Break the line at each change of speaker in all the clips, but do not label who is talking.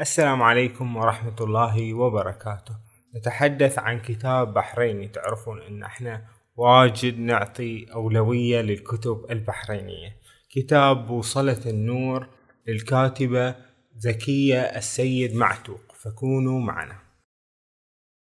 السلام عليكم ورحمة الله وبركاته. نتحدث عن كتاب بحريني تعرفون إن إحنا واجد نعطي أولوية للكتب البحرينية. كتاب بوصلة النور للكاتبة زكية السيد معتوق. فكونوا معنا.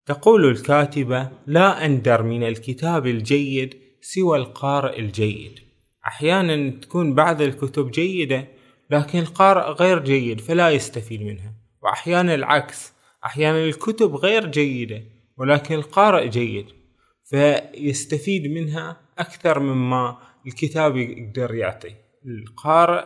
تقول الكاتبة لا أندر من الكتاب الجيد سوى القارئ الجيد. أحيانا تكون بعض الكتب جيدة لكن القارئ غير جيد فلا يستفيد منها. وأحيانا العكس أحيانا الكتب غير جيدة ولكن القارئ جيد فيستفيد منها أكثر مما الكتاب يقدر يعطي. القارئ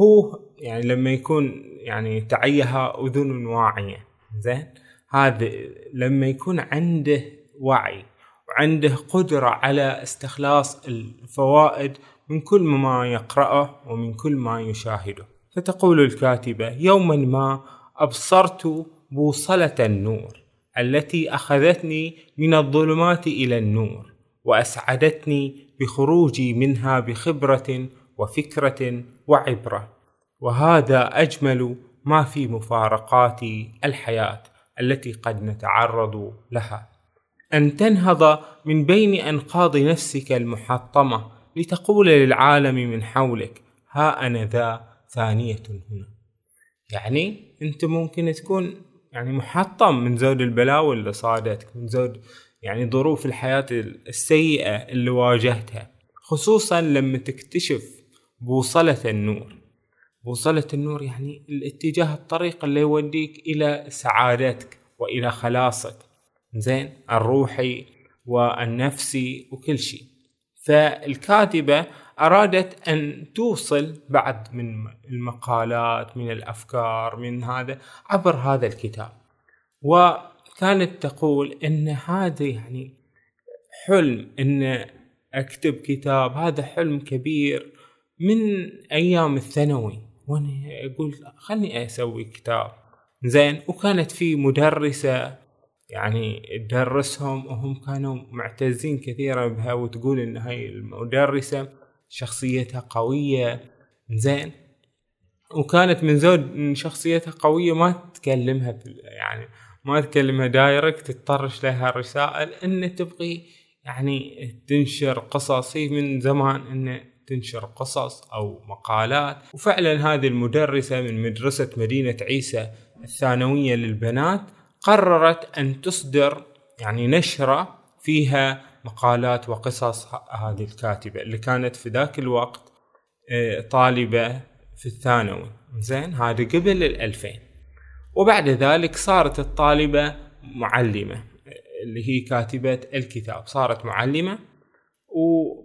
هو يعني لما يكون يعني تعيها أذن واعية زين؟ هذا لما يكون عنده وعي وعنده قدرة على استخلاص الفوائد من كل ما يقرأه ومن كل ما يشاهده. فتقول الكاتبة يوما ما أبصرت بوصلة النور التي أخذتني من الظلمات إلى النور وأسعدتني بخروجي منها بخبرة وفكرة وعبرة وهذا أجمل ما في مفارقات الحياة التي قد نتعرض لها. أن تنهض من بين أنقاض نفسك المحطمة لتقول للعالم من حولك ها أنا ذا ثانية هنا. يعني أنت ممكن تكون يعني محطم من زود البلاوي اللي صادتك من زود يعني ظروف الحياة السيئة اللي واجهتها. خصوصا لما تكتشف بوصلة النور. بوصلة النور يعني الاتجاه الطريق اللي يوديك إلى سعادتك وإلى خلاصك. زين الروحي والنفسي وكل شيء. فالكاتبة أرادت أن توصل بعض من المقالات من الأفكار من هذا عبر هذا الكتاب. وكانت تقول أن هذا يعني حلم أن أكتب كتاب هذا حلم كبير من أيام الثانوي. وأنا أقول خلني أسوي كتاب. زين وكانت في مدرسة يعني تدرسهم وهم كانوا معتزين كثيرا بها وتقول إن هاي المدرسة شخصيتها قوية. زين. وكانت من زود من شخصيتها قوية ما تكلمها يعني ما تكلمها دايركت تطرش لها رسائل إن تبغي يعني تنشر قصص. هي من زمان إن تنشر قصص أو مقالات. وفعلا هذه المدرسة من مدرسة مدينة عيسى الثانوية للبنات. قررت أن تصدر يعني نشرة فيها مقالات وقصص هذه الكاتبة اللي كانت في ذاك الوقت آه، طالبة في الثانوي. زين؟ هذا قبل الألفين. وبعد ذلك صارت الطالبة معلمة اللي هي كاتبة الكتاب. صارت معلمة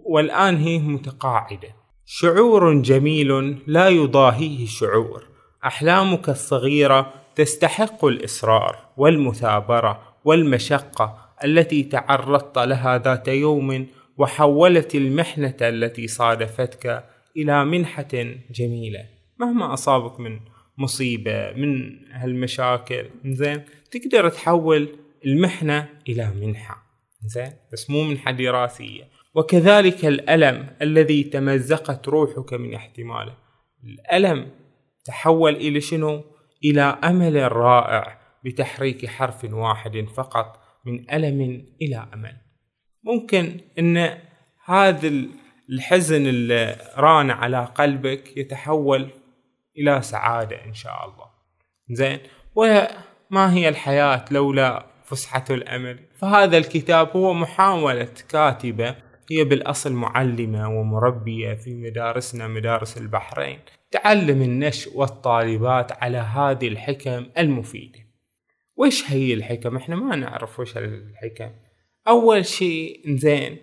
والآن هي متقاعدة. شعور جميل لا يضاهيه شعور. أحلامك الصغيرة تستحق الإصرار والمثابرة والمشقة التي تعرضت لها ذات يوم وحولت المحنة التي صادفتك إلى منحة جميلة. مهما أصابك من مصيبة من هالمشاكل زين تقدر تحول المحنة إلى منحة. زين بس مو منحة دراسية. وكذلك الألم الذي تمزقت روحك من احتماله. الألم تحول إلى شنو؟ إلى أمل رائع بتحريك حرف واحد فقط من ألم إلى أمل. ممكن أن هذا الحزن اللي ران على قلبك يتحول إلى سعادة إن شاء الله. زين؟ وما هي الحياة لولا فسحة الأمل؟ فهذا الكتاب هو محاولة كاتبة هي بالأصل معلمة ومربية في مدارسنا مدارس البحرين. تعلم النشء والطالبات على هذه الحكم المفيدة. وش هي الحكم؟ إحنا ما نعرف وش الحكم. أول شيء زين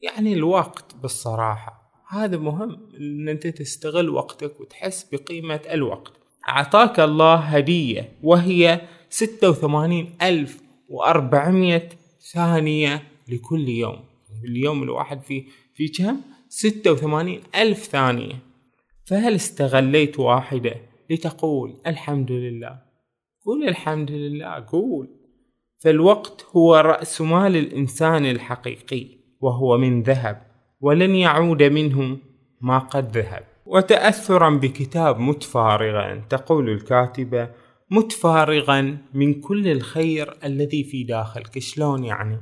يعني الوقت بالصراحة. هذا مهم إن أنت تستغل وقتك وتحس بقيمة الوقت. أعطاك الله هدية وهي ستة وثمانين ألف وأربعمية ثانية لكل يوم. اليوم الواحد في في كم؟ ستة وثمانين ألف ثانية. فهل استغليت واحدة لتقول الحمد لله؟ قول الحمد لله قول. فالوقت هو رأس مال الإنسان الحقيقي وهو من ذهب ولن يعود منه ما قد ذهب. وتأثرا بكتاب متفارغا تقول الكاتبة متفارغا من كل الخير الذي في داخلك. شلون يعني؟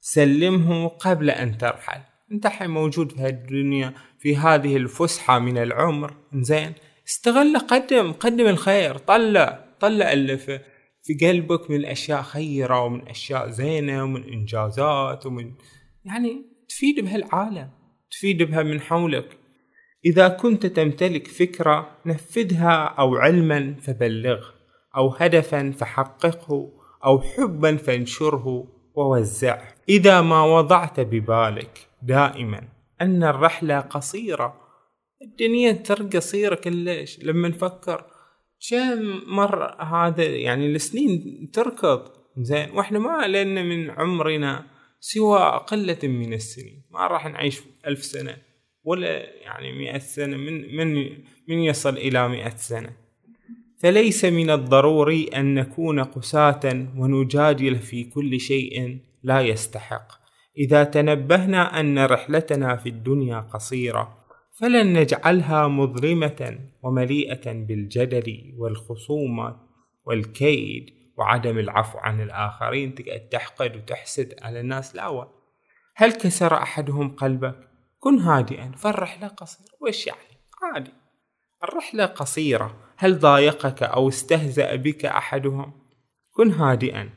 سلمه قبل أن ترحل. أنت حي موجود في هالدنيا في هذه الفسحة من العمر. زين استغل قدم قدم الخير طلع طلع اللي في, في قلبك من أشياء خيرة ومن أشياء زينة ومن إنجازات ومن يعني تفيد بهالعالم تفيد بها من حولك. إذا كنت تمتلك فكرة نفذها أو علما فبلغه أو هدفا فحققه أو حبا فانشره ووزعه. إذا ما وضعت ببالك دائما. أن الرحلة قصيرة. الدنيا ترى قصيرة كلش. لما نفكر كم مر هذا؟ يعني السنين تركض. زين. وإحنا ما لنا من عمرنا سوى قلة من السنين. ما راح نعيش ألف سنة ولا يعني مئة سنة. من من من يصل إلى مئة سنة. فليس من الضروري أن نكون قساة ونجادل في كل شيء لا يستحق. إذا تنبهنا أن رحلتنا في الدنيا قصيرة فلن نجعلها مظلمة ومليئة بالجدل والخصومة والكيد وعدم العفو عن الآخرين. تقعد تحقد وتحسد على الناس. لا هل كسر أحدهم قلبك؟ كن هادئا. فالرحلة قصيرة. وش يعني؟ عادي. الرحلة قصيرة. هل ضايقك أو استهزأ بك أحدهم؟ كن هادئا.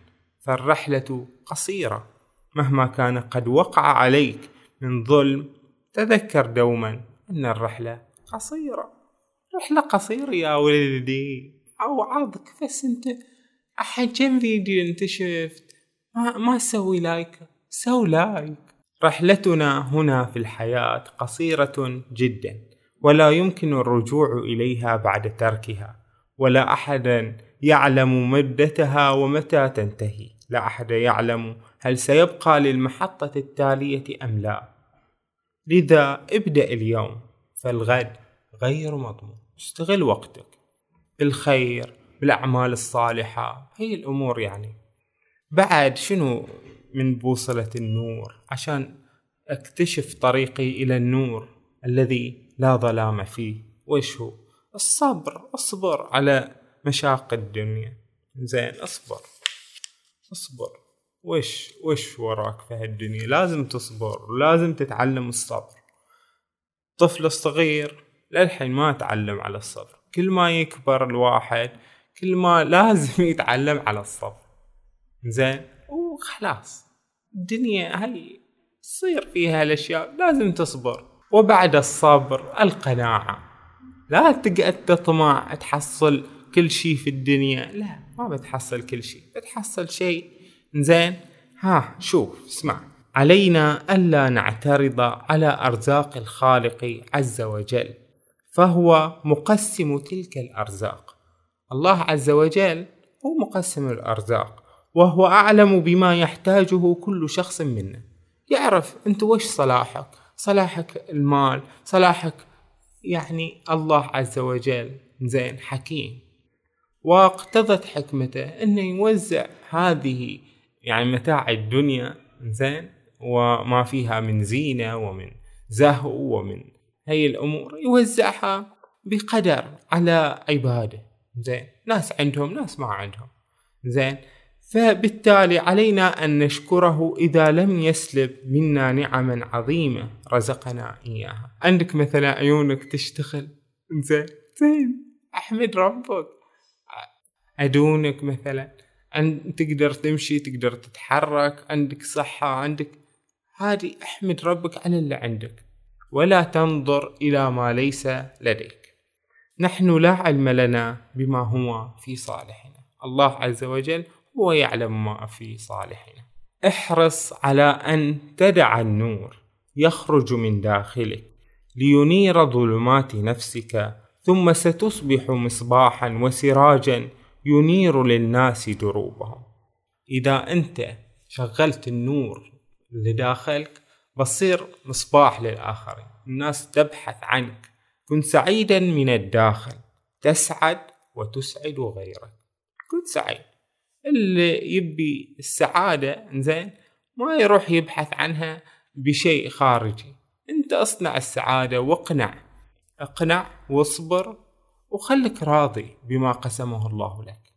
فالرحلة قصيرة. مهما كان قد وقع عليك من ظلم تذكر دوما أن الرحلة قصيرة. رحلة قصيرة يا ولدي. أوعظك بس أنت. أحد كم فيديو أنت شفت ما, ما سوي like so like رحلتنا هنا في الحياة قصيرة جدا ولا يمكن الرجوع إليها بعد تركها ولا أحدا يعلم مدتها ومتى تنتهي. لا أحد يعلم هل سيبقى للمحطة التالية أم لا؟ لذا ابدأ اليوم فالغد غير مضمون. استغل وقتك. بالخير بالأعمال الصالحة. هي الأمور يعني. بعد شنو من بوصلة النور؟ عشان أكتشف طريقي إلى النور الذي لا ظلام فيه. وش هو؟ الصبر. اصبر على مشاق الدنيا. زين اصبر. اصبر. وش وش وراك في هالدنيا؟ لازم تصبر ولازم تتعلم الصبر. الطفل الصغير للحين ما تعلم على الصبر. كل ما يكبر الواحد كل ما لازم يتعلم على الصبر. زين؟ وخلاص. الدنيا هاي تصير فيها الاشياء لازم تصبر. وبعد الصبر القناعة. لا تقعد تطمع تحصل كل شيء في الدنيا. لا ما بتحصل كل شيء بتحصل شيء زين. ها شوف اسمع. علينا ألا نعترض على أرزاق الخالق عز وجل فهو مقسم تلك الأرزاق. الله عز وجل هو مقسم الأرزاق وهو أعلم بما يحتاجه كل شخص منا يعرف أنت وش صلاحك؟ صلاحك المال صلاحك يعني الله عز وجل. زين حكيم. واقتضت حكمته انه يوزع هذه يعني متاع الدنيا زين وما فيها من زينة ومن زهو ومن هي الأمور يوزعها بقدر على عباده. زين ناس عندهم ناس ما عندهم. زين فبالتالي علينا أن نشكره إذا لم يسلب منا نعما عظيمة رزقنا إياها. عندك مثلا عيونك تشتغل؟ زين زين أحمد ربك. أدونك مثلا. أن تقدر تمشي تقدر تتحرك عندك صحة عندك هذه احمد ربك على اللي عندك. ولا تنظر إلى ما ليس لديك. نحن لا علم لنا بما هو في صالحنا. الله عز وجل هو يعلم ما في صالحنا. احرص على أن تدع النور يخرج من داخلك لينير ظلمات نفسك ثم ستصبح مصباحا وسراجا ينير للناس دروبهم. إذا أنت شغلت النور اللي داخلك بصير مصباح للآخرين. الناس تبحث عنك. كن سعيدا من الداخل. تسعد وتسعد غيرك. كن سعيد. اللي يبي السعادة زين ما يروح يبحث عنها بشيء خارجي. أنت اصنع السعادة واقنع. اقنع واصبر وخلك راضي بما قسمه الله لك.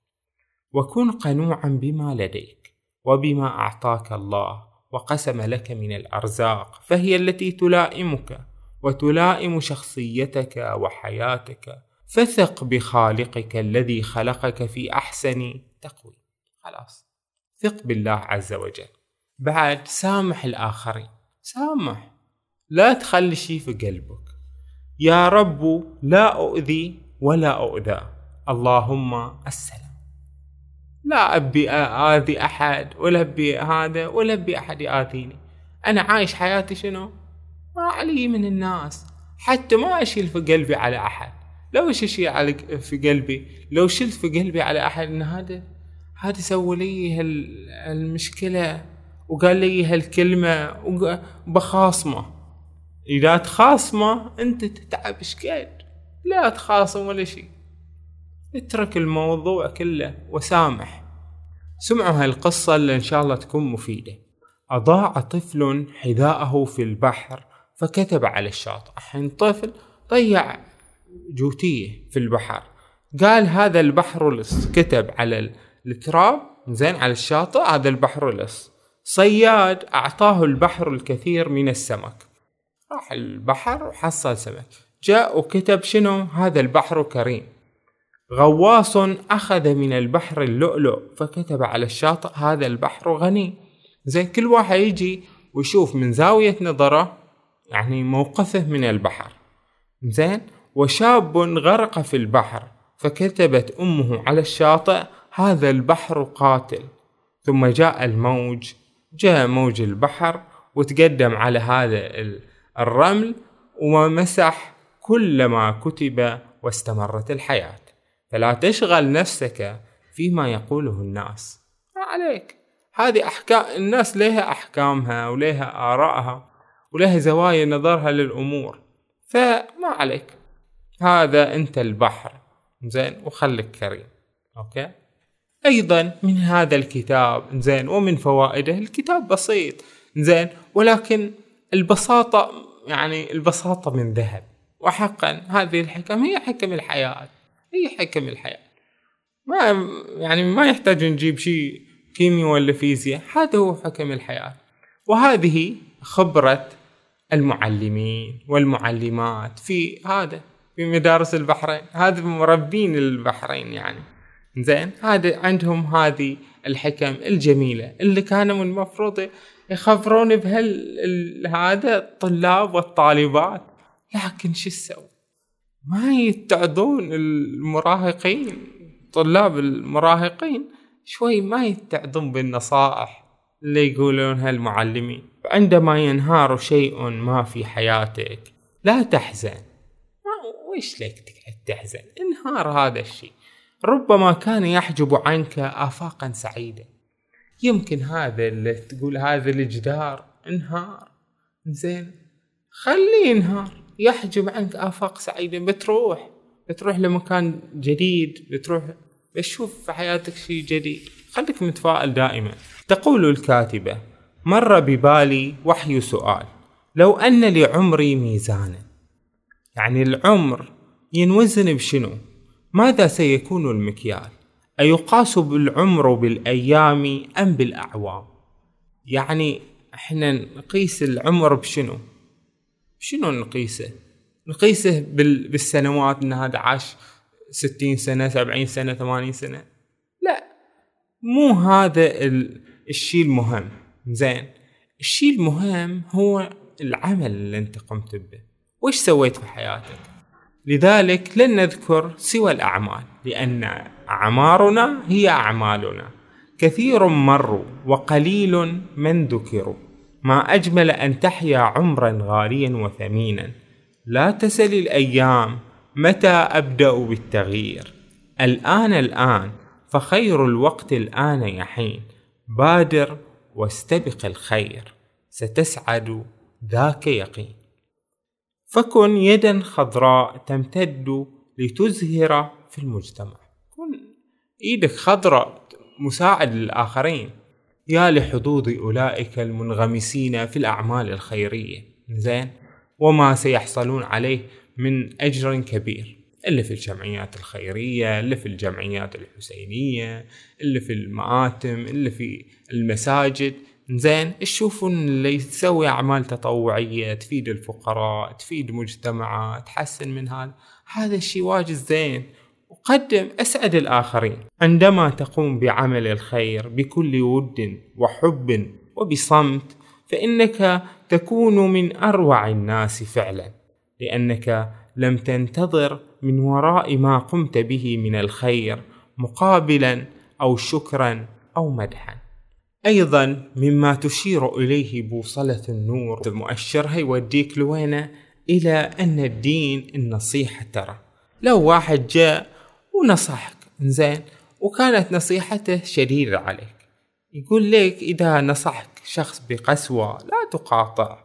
وكن قنوعا بما لديك وبما أعطاك الله وقسم لك من الأرزاق فهي التي تلائمك وتلائم شخصيتك وحياتك. فثق بخالقك الذي خلقك في أحسن تقويم خلاص. ثق بالله عز وجل. بعد سامح الآخرين. سامح. لا تخلي شي في قلبك. يا رب لا أؤذي ولا أؤذى. اللهم السلام. لا أبي آذي أحد ولا أبي هذا ولا أبي أحد يآذيني. أنا عايش حياتي شنو؟ ما علي من الناس. حتى ما أشيل في قلبي على أحد. لو إيش اشيل على في قلبي؟ لو شلت في قلبي على أحد إن هذا هذا سوى لي هالمشكلة وقال لي هالكلمة وبخاصمه إذا تخاصمه أنت تتعب شقد لا تخاصم ولا شيء. اترك الموضوع كله وسامح. سمعوا هالقصة اللي إن شاء الله تكون مفيدة. أضاع طفل حذاءه في البحر فكتب على الشاطئ. الحين طفل ضيع جوتية في البحر. قال هذا البحر لص كتب على التراب زين على الشاطئ هذا البحر لص صياد أعطاه البحر الكثير من السمك. راح البحر وحصل سمك. جاء وكتب شنو؟ هذا البحر كريم. غواص أخذ من البحر اللؤلؤ فكتب على الشاطئ هذا البحر غني. زي كل واحد يجي ويشوف من زاوية نظره يعني موقفه من البحر. زين وشاب غرق في البحر فكتبت أمه على الشاطئ هذا البحر قاتل. ثم جاء الموج جاء موج البحر وتقدم على هذا الرمل ومسح كل ما كتب واستمرت الحياة. فلا تشغل نفسك فيما يقوله الناس. ما عليك. هذه أحكام الناس لها أحكامها ولها آرائها ولها زوايا نظرها للأمور. فما عليك. هذا أنت البحر. زين وخليك كريم. أوكي؟ أيضا من هذا الكتاب زين ومن فوائده الكتاب بسيط. زين ولكن البساطة يعني البساطة من ذهب. وحقا هذه الحكم هي حكم الحياة هي حكم الحياة. ما يعني ما يحتاج نجيب شيء كيمياء ولا فيزياء هذا هو حكم الحياة. وهذه خبرة المعلمين والمعلمات في هذا في مدارس البحرين. هذا مربين البحرين يعني. زين هذا عندهم هذه الحكم الجميلة اللي كانوا المفروض يخبرون بهال هذا الطلاب والطالبات. لكن شو السوي ما يتعظون المراهقين طلاب المراهقين شوي ما يتعظون بالنصائح اللي يقولونها المعلمين. عندما ينهار شيء ما في حياتك لا تحزن. ويش لك تقعد تحزن؟ انهار هذا الشيء. ربما كان يحجب عنك آفاقا سعيدة. يمكن هذا اللي تقول هذا الجدار انهار. زين. خليه ينهار يحجب عنك آفاق سعيدة. بتروح بتروح لمكان جديد بتروح بتشوف في حياتك شيء جديد. خليك متفائل دائما. تقول الكاتبة مر ببالي وحي سؤال. لو أن لعمري ميزانا. يعني العمر ينوزن بشنو؟ ماذا سيكون المكيال؟ أيقاس بالعمر بالأيام أم بالأعوام؟ يعني إحنا نقيس العمر بشنو؟ شنو نقيسه؟ نقيسه بالسنوات إن هذا عاش ستين سنة سبعين سنة ثمانين سنة. لا مو هذا الشيء المهم. زين الشيء المهم هو العمل اللي أنت قمت به. وش سويت في حياتك؟ لذلك لن نذكر سوى الأعمال لأن أعمارنا هي أعمالنا. كثير مروا وقليل من ذكروا. ما أجمل أن تحيا عمرا غاليا وثمينا. لا تسل الأيام متى أبدأ بالتغيير؟ الآن الآن فخير الوقت الآن يحين بادر واستبق الخير ستسعد ذاك يقين. فكن يدا خضراء تمتد لتزهر في المجتمع. كن إيدك خضراء مساعد للآخرين. يا لحظوظ أولئك المنغمسين في الأعمال الخيرية. زين. وما سيحصلون عليه من أجر كبير. اللي في الجمعيات الخيرية اللي في الجمعيات الحسينية اللي في المآتم اللي في المساجد. زين. تشوفون اللي يسوي أعمال تطوعية تفيد الفقراء تفيد مجتمعات تحسن من هذا. هذا الشيء واجد زين. وقدم أسعد الآخرين. عندما تقوم بعمل الخير بكل ود وحب وبصمت فإنك تكون من أروع الناس فعلا لأنك لم تنتظر من وراء ما قمت به من الخير مقابلا أو شكرا أو مدحا. أيضا مما تشير إليه بوصلة النور مؤشرها يوديك لوينه إلى أن الدين النصيحة ترى. لو واحد جاء ونصحك. زين وكانت نصيحته شديدة عليك. يقول لك إذا نصحك شخص بقسوة لا تقاطع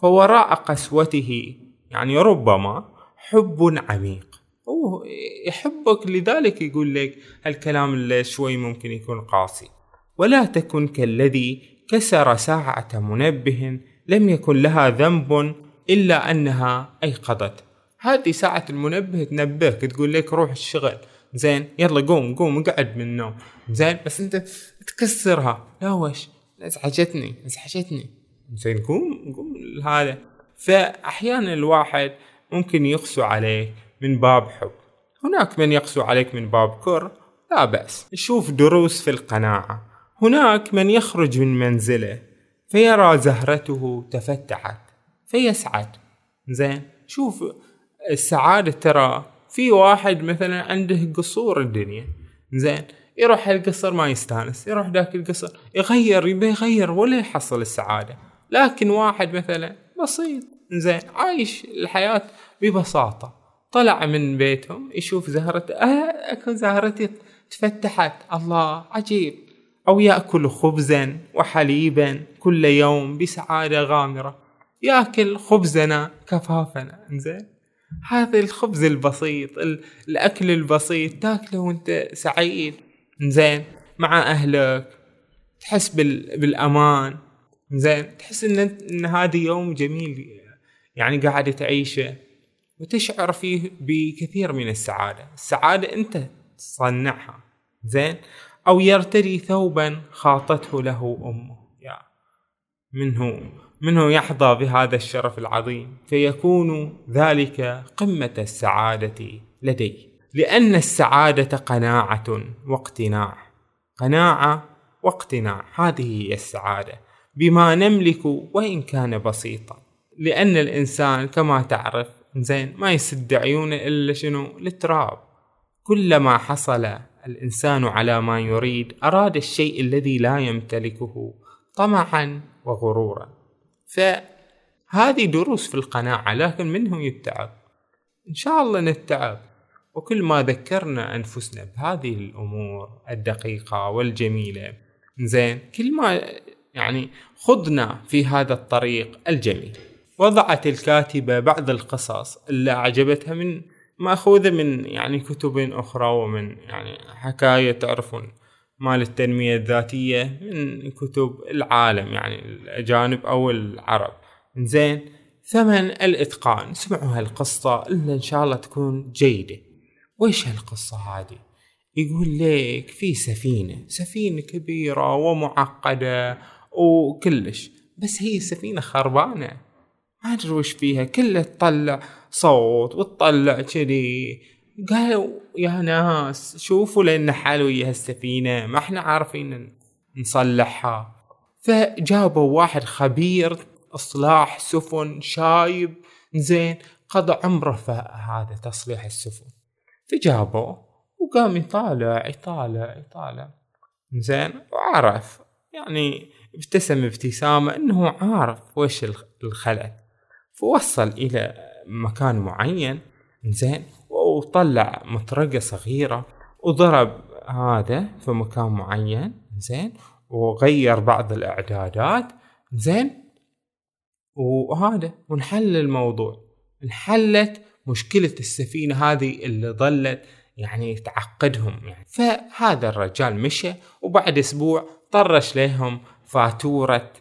فوراء قسوته يعني ربما حب عميق. هو يحبك لذلك يقول لك هالكلام اللي شوي ممكن يكون قاسي. ولا تكن كالذي كسر ساعة منبه لم يكن لها ذنب إلا أنها أيقظت هذه ساعة المنبه تنبهك تقول لك روح الشغل. زين يلا قوم قوم اقعد من النوم. زين بس أنت تكسرها. لا وش؟ ازعجتني ازعجتني زين قوم قوم هذا فأحيانا الواحد ممكن يقسو عليك من باب حب. هناك من يقسو عليك من باب كر لا بأس. شوف دروس في القناعة. هناك من يخرج من منزله فيرى زهرته تفتحت فيسعد زين شوف السعادة ترى في واحد مثلا عنده قصور الدنيا. زين يروح القصر ما يستانس يروح ذاك القصر يغير يبي يغير ولا يحصل السعادة. لكن واحد مثلا بسيط زين عايش الحياة ببساطة. طلع من بيتهم يشوف زهرة آه أكو زهرتي تفتحت. الله عجيب. أو يأكل خبزا وحليبا كل يوم بسعادة غامرة. يأكل خبزنا كفافنا. زين هذا الخبز البسيط الأكل البسيط تاكله وأنت سعيد. زين مع أهلك تحس بالأمان. زين تحس إن إن هذا يوم جميل يعني قاعد تعيشه. وتشعر فيه بكثير من السعادة. السعادة أنت تصنعها. زين؟ أو يرتدي ثوبا خاطته له أمه. يا منه. منه يحظى بهذا الشرف العظيم. فيكون ذلك قمة السعادة لديه لأن السعادة قناعة واقتناع. قناعة واقتناع. هذه هي السعادة. بما نملك وإن كان بسيطا. لأن الإنسان كما تعرف زين ما يسد عيونه إلا شنو؟ التراب. كلما حصل الإنسان على ما يريد أراد الشيء الذي لا يمتلكه طمعا وغرورا. فهذه دروس في القناعة لكن منهم يتعب. إن شاء الله نتعب. وكل ما ذكرنا أنفسنا بهذه الأمور الدقيقة والجميلة زين كل ما يعني خضنا في هذا الطريق الجميل. وضعت الكاتبة بعض القصص اللي أعجبتها من مأخوذة من يعني كتب أخرى ومن يعني حكاية تعرفون. مال التنمية الذاتية من كتب العالم يعني الأجانب أو العرب. زين ثمن الإتقان. سمعوا هالقصة إلا إن شاء الله تكون جيدة. وإيش هالقصة هذه؟ يقول لك في سفينة سفينة كبيرة ومعقدة وكلش بس هي سفينة خربانة. ما أدري وش فيها. كلها تطلع صوت وتطلع كذي. قالوا يا ناس شوفوا لنا حال ويا هالسفينة ما إحنا عارفين نصلحها. فجابوا واحد خبير إصلاح سفن شايب زين قضى عمره في هذا تصليح السفن. فجابوه وقام يطالع يطالع يطالع. زين وعرف يعني ابتسم ابتسامة إنه عارف وش الخلل. فوصل إلى مكان معين. زين. وطلع مطرقة صغيرة وضرب هذا في مكان معين زين. وغير بعض الإعدادات زين. وهذا ونحل الموضوع. انحلت مشكلة السفينة هذه اللي ظلت يعني تعقدهم يعني. فهذا الرجال مشى وبعد أسبوع طرش لهم فاتورة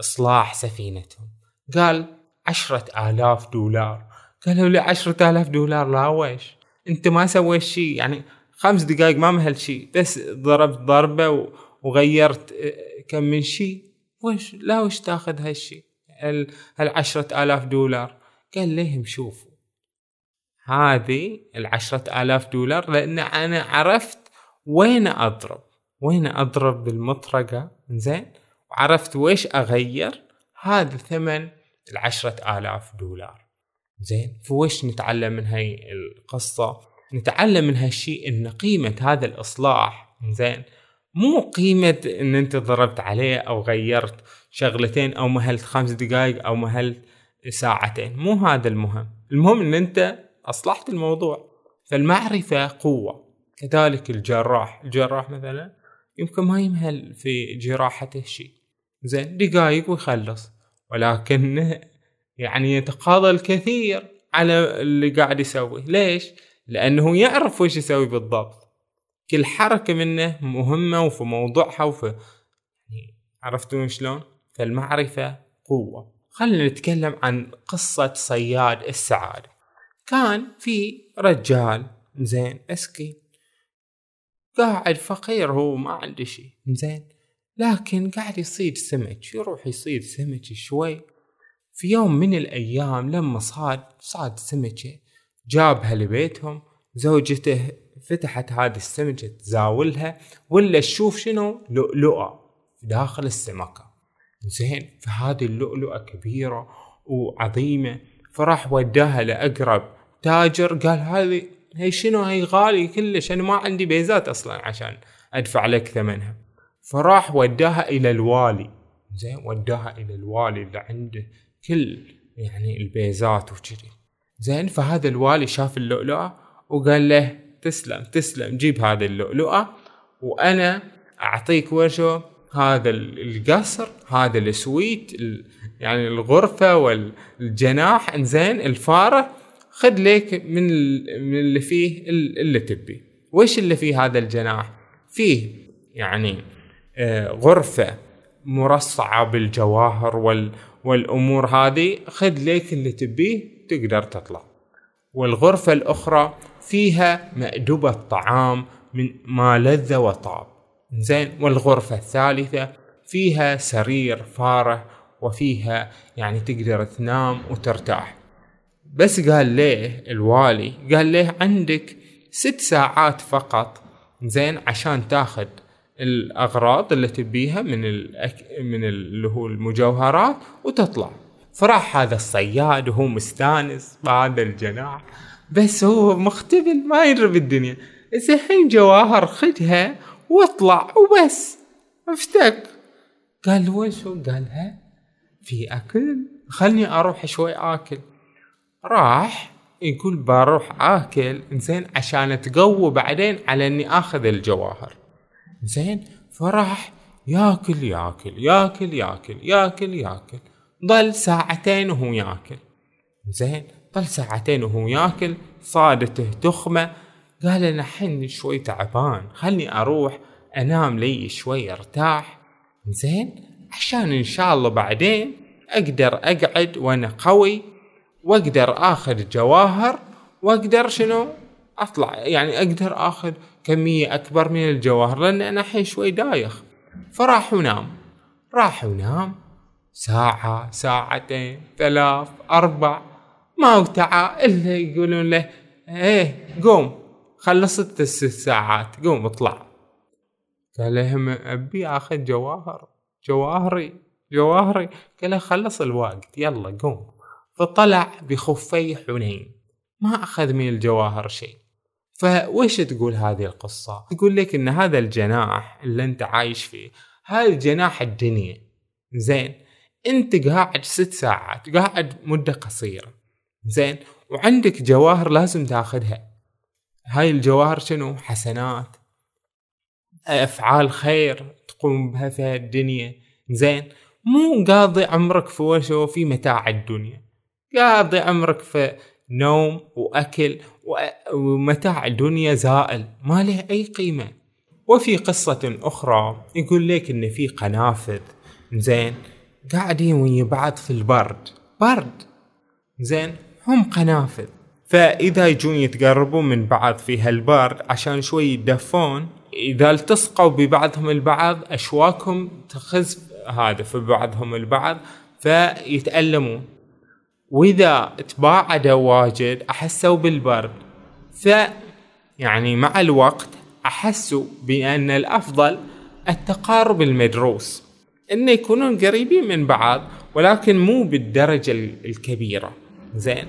إصلاح سفينتهم. قال عشرة آلاف دولار. قالوا لي عشرة آلاف دولار. لا ويش أنت ما سويت شيء. يعني خمس دقائق ما مهل شيء. بس ضربت ضربة وغيرت آه، كم من شيء. وش لا وش تأخذ هالشيء؟ هالعشرة آلاف دولار. قال لهم شوفوا. هذه العشرة آلاف دولار لأن أنا عرفت وين أضرب. وين أضرب بالمطرقة؟ زين وعرفت ويش أغير؟ هذا ثمن العشرة آلاف دولار. زين؟ فوش نتعلم من هاي القصة؟ نتعلم من هالشيء إن قيمة هذا الإصلاح زين؟ مو قيمة إن أنت ضربت عليه أو غيرت شغلتين أو مهلت خمس دقائق أو مهلت ساعتين مو هذا المهم. المهم إن أنت أصلحت الموضوع. فالمعرفة قوة. كذلك الجراح. الجراح مثلا يمكن ما يمهل في جراحته شيء زين؟ دقائق ويخلص. ولكن يعني يتقاضى الكثير على اللي قاعد يسويه. ليش؟ لأنه يعرف وش يسوي بالضبط. كل حركة منه مهمة وفي موضوعها وفي يعني عرفتوا شلون؟ فالمعرفة قوة. خلينا نتكلم عن قصة صياد السعادة. كان في رجال زين مسكين. قاعد فقير هو ما عنده شيء زين. لكن قاعد يصيد سمك يروح يصيد سمك شوي. في يوم من الأيام لما صاد صاد سمكة جابها لبيتهم زوجته فتحت هذه السمكة تزاولها ولا تشوف شنو؟ لؤلؤة داخل السمكة. زين فهذه اللؤلؤة كبيرة وعظيمة. فراح وداها لأقرب تاجر قال هذه هي شنو؟ هي غالي كلش أنا ما عندي بيزات أصلا عشان أدفع لك ثمنها. فراح وداها إلى الوالي. زين وداها إلى الوالي اللي عنده كل يعني البيزات وكذي زين فهذا الوالي شاف اللؤلؤة وقال له تسلم تسلم جيب هذه اللؤلؤة وأنا أعطيك وشو هذا القصر هذا السويت يعني الغرفة والجناح. إنزين الفارة خذ لك من من اللي فيه اللي تبي. وش اللي فيه هذا الجناح؟ فيه يعني آه، غرفة مرصعة بالجواهر وال والأمور هذه خذ لك اللي تبيه تقدر تطلع. والغرفة الأخرى فيها مأدبة طعام من ما لذ وطاب. زين والغرفة الثالثة فيها سرير فارح وفيها يعني تقدر تنام وترتاح. بس قال ليه الوالي؟ قال ليه عندك ست ساعات فقط زين عشان تاخذ الأغراض اللي تبيها من الأك... من اللي هو المجوهرات وتطلع. فراح هذا الصياد وهو مستانس بهذا الجناح. بس هو مختبل ما يدري بالدنيا زين جواهر خدها واطلع وبس. افتك قال وش قال ها في أكل. خلني أروح شوي آكل. راح يقول بروح آكل. زين عشان تقوى بعدين على إني آخذ الجواهر. زين؟ فراح ياكل ياكل ياكل ياكل ياكل ياكل. ظل ساعتين وهو ياكل. زين؟ ظل ساعتين وهو ياكل صادته تخمة. قال أنا حن شوي تعبان خلني أروح أنام لي شوي أرتاح. زين؟ عشان إن شاء الله بعدين أقدر أقعد وأنا قوي وأقدر آخذ جواهر وأقدر شنو؟ أطلع. يعني أقدر آخذ كمية أكبر من الجواهر لأن أنا الحين شوي دايخ. فراح ونام. راح ونام. ساعة ساعتين ثلاث أربع. ما وتعا إلا يقولون له إيه قوم خلصت الست ساعات قوم اطلع. قال لهم أبي آخذ جواهر جواهري جواهري. قال خلص الوقت يلا قوم. فطلع بخفي حنين. ما أخذ من الجواهر شيء. فوش تقول هذه القصة؟ تقول لك إن هذا الجناح اللي أنت عايش فيه هذا جناح الدنيا. زين. أنت قاعد ست ساعات قاعد مدة قصيرة. زين. وعندك جواهر لازم تاخذها. هاي الجواهر شنو؟ حسنات. أفعال خير تقوم بها في الدنيا. زين. مو قاضي عمرك في وشو في متاع الدنيا. قاضي عمرك في نوم وأكل ومتاع الدنيا زائل ما له أي قيمة. وفي قصة أخرى يقول لك إن في قنافذ زين قاعدين ويا بعض في البرد. برد زين هم قنافذ. فإذا يجون يتقربون من بعض في هالبرد عشان شوي يدفون إذا التصقوا ببعضهم البعض أشواكهم تخز هذا في بعضهم البعض فيتألمون وإذا تباعدوا واجد أحسوا بالبرد. ف يعني مع الوقت أحسوا بأن الأفضل التقارب المدروس. انه يكونون قريبين من بعض ولكن مو بالدرجة الكبيرة. زين.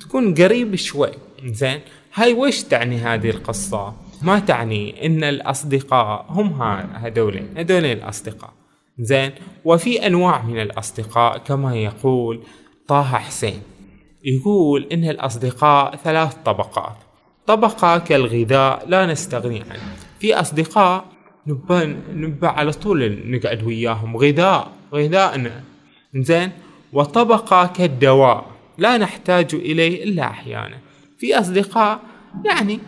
تكون قريب شوي. زين. هاي وش تعني هذه القصة؟ ما تعني إن الأصدقاء هم هذولين. هذولين الأصدقاء. زين. وفي أنواع من الأصدقاء كما يقول طه حسين. يقول إن الأصدقاء ثلاث طبقات. طبقة كالغذاء لا نستغني عنه. في أصدقاء نبى نبى على طول نقعد وياهم. غذاء غذاءنا. زين؟ وطبقة كالدواء. لا نحتاج إليه إلا أحيانا. في أصدقاء يعني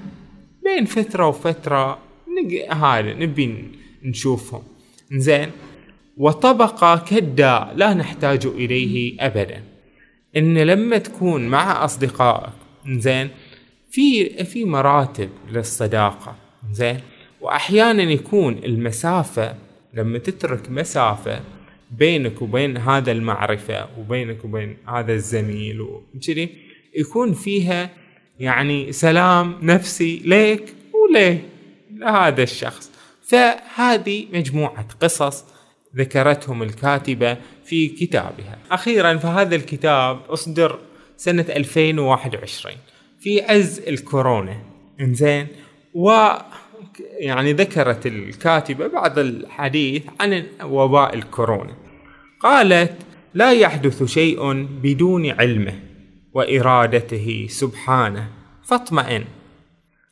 بين فترة وفترة نق... هذا نبي نشوفهم. زين؟ وطبقة كالداء لا نحتاج إليه أبدا. إن لما تكون مع أصدقائك زين في في مراتب للصداقة زين واحيانا يكون المسافة لما تترك مسافة بينك وبين هذا المعرفة وبينك وبين هذا الزميل وكذي يكون فيها يعني سلام نفسي ليك وليه لهذا الشخص. فهذه مجموعة قصص ذكرتهم الكاتبة في كتابها. أخيرا فهذا الكتاب أصدر سنة 2021 في عز الكورونا إنزين و يعني ذكرت الكاتبة بعض الحديث عن وباء الكورونا. قالت لا يحدث شيء بدون علمه وإرادته سبحانه. فاطمئن.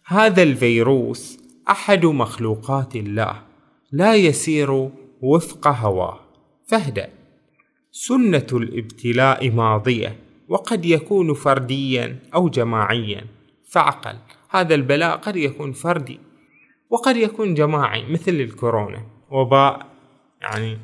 هذا الفيروس أحد مخلوقات الله. لا يسير وفق هواه. فاهدأ سنة الابتلاء ماضية وقد يكون فرديا أو جماعيا. فعقل هذا البلاء قد يكون فردي وقد يكون جماعي مثل الكورونا. وباء يعني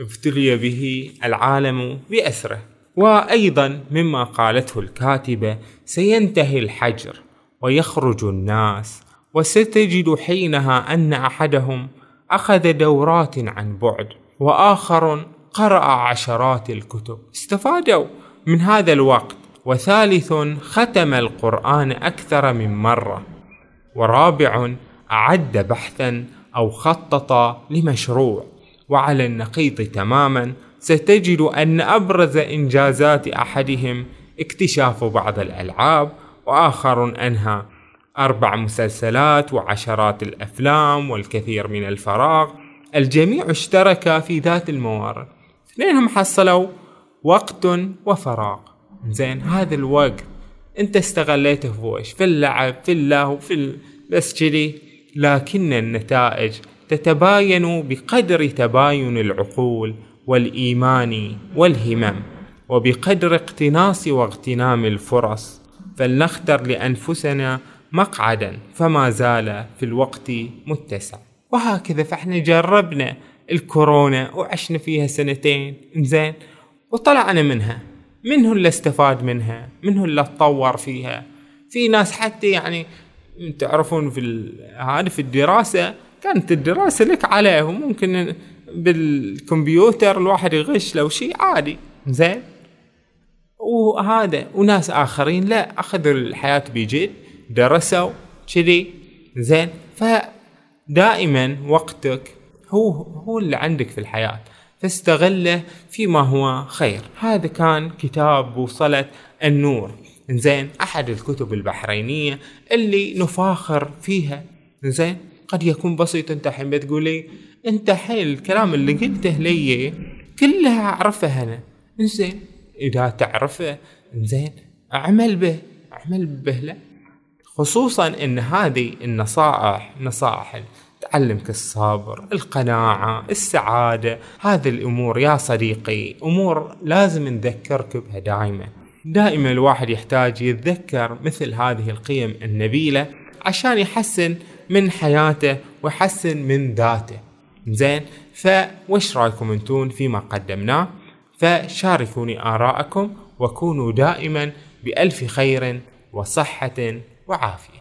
ابتلي به العالم بأسره. وأيضا مما قالته الكاتبة سينتهي الحجر ويخرج الناس وستجد حينها أن أحدهم أخذ دورات عن بعد وآخر قرأ عشرات الكتب. استفادوا من هذا الوقت. وثالث ختم القرآن أكثر من مرة. ورابع أعد بحثا أو خطط لمشروع. وعلى النقيض تماما ستجد أن أبرز إنجازات أحدهم اكتشاف بعض الألعاب وآخر أنهى. أربع مسلسلات وعشرات الأفلام والكثير من الفراغ. الجميع اشترك في ذات الموارد. اثنينهم حصلوا وقت وفراغ. زين هذا الوقت انت استغليته في وش في اللعب في اللهو في بس كذي. لكن النتائج تتباين بقدر تباين العقول والإيمان والهمم وبقدر اقتناص واغتنام الفرص. فلنختر لأنفسنا مقعدا فما زال في الوقت متسع. وهكذا فإحنا جربنا الكورونا وعشنا فيها سنتين زين وطلعنا منها. منه اللي استفاد منها منه اللي تطور فيها. في ناس حتى يعني تعرفون في هذه في الدراسة كانت الدراسة لك عليه وممكن بالكمبيوتر الواحد يغش لو شيء عادي. زين وهذا وناس آخرين لا أخذوا الحياة بجد. درسوا كذي زين. فدائما وقتك هو هو اللي عندك في الحياة. فاستغله فيما هو خير. هذا كان كتاب بوصلة النور. زين. أحد الكتب البحرينية اللي نفاخر فيها. زين. قد يكون بسيط. أنت الحين بتقولي أنت حيل الكلام اللي قلته لي كلها أعرفه أنا. زين. إذا تعرفه زين. أعمل به. أعمل به لا خصوصا إن هذه النصائح نصائح تعلمك الصبر القناعة السعادة هذه الأمور يا صديقي أمور لازم نذكرك بها دائما. دائما الواحد يحتاج يتذكر مثل هذه القيم النبيلة عشان يحسن من حياته ويحسن من ذاته. زين فوش رأيكم أنتون فيما قدمناه؟ فشاركوني آراءكم وكونوا دائما بألف خير وصحة وعافية.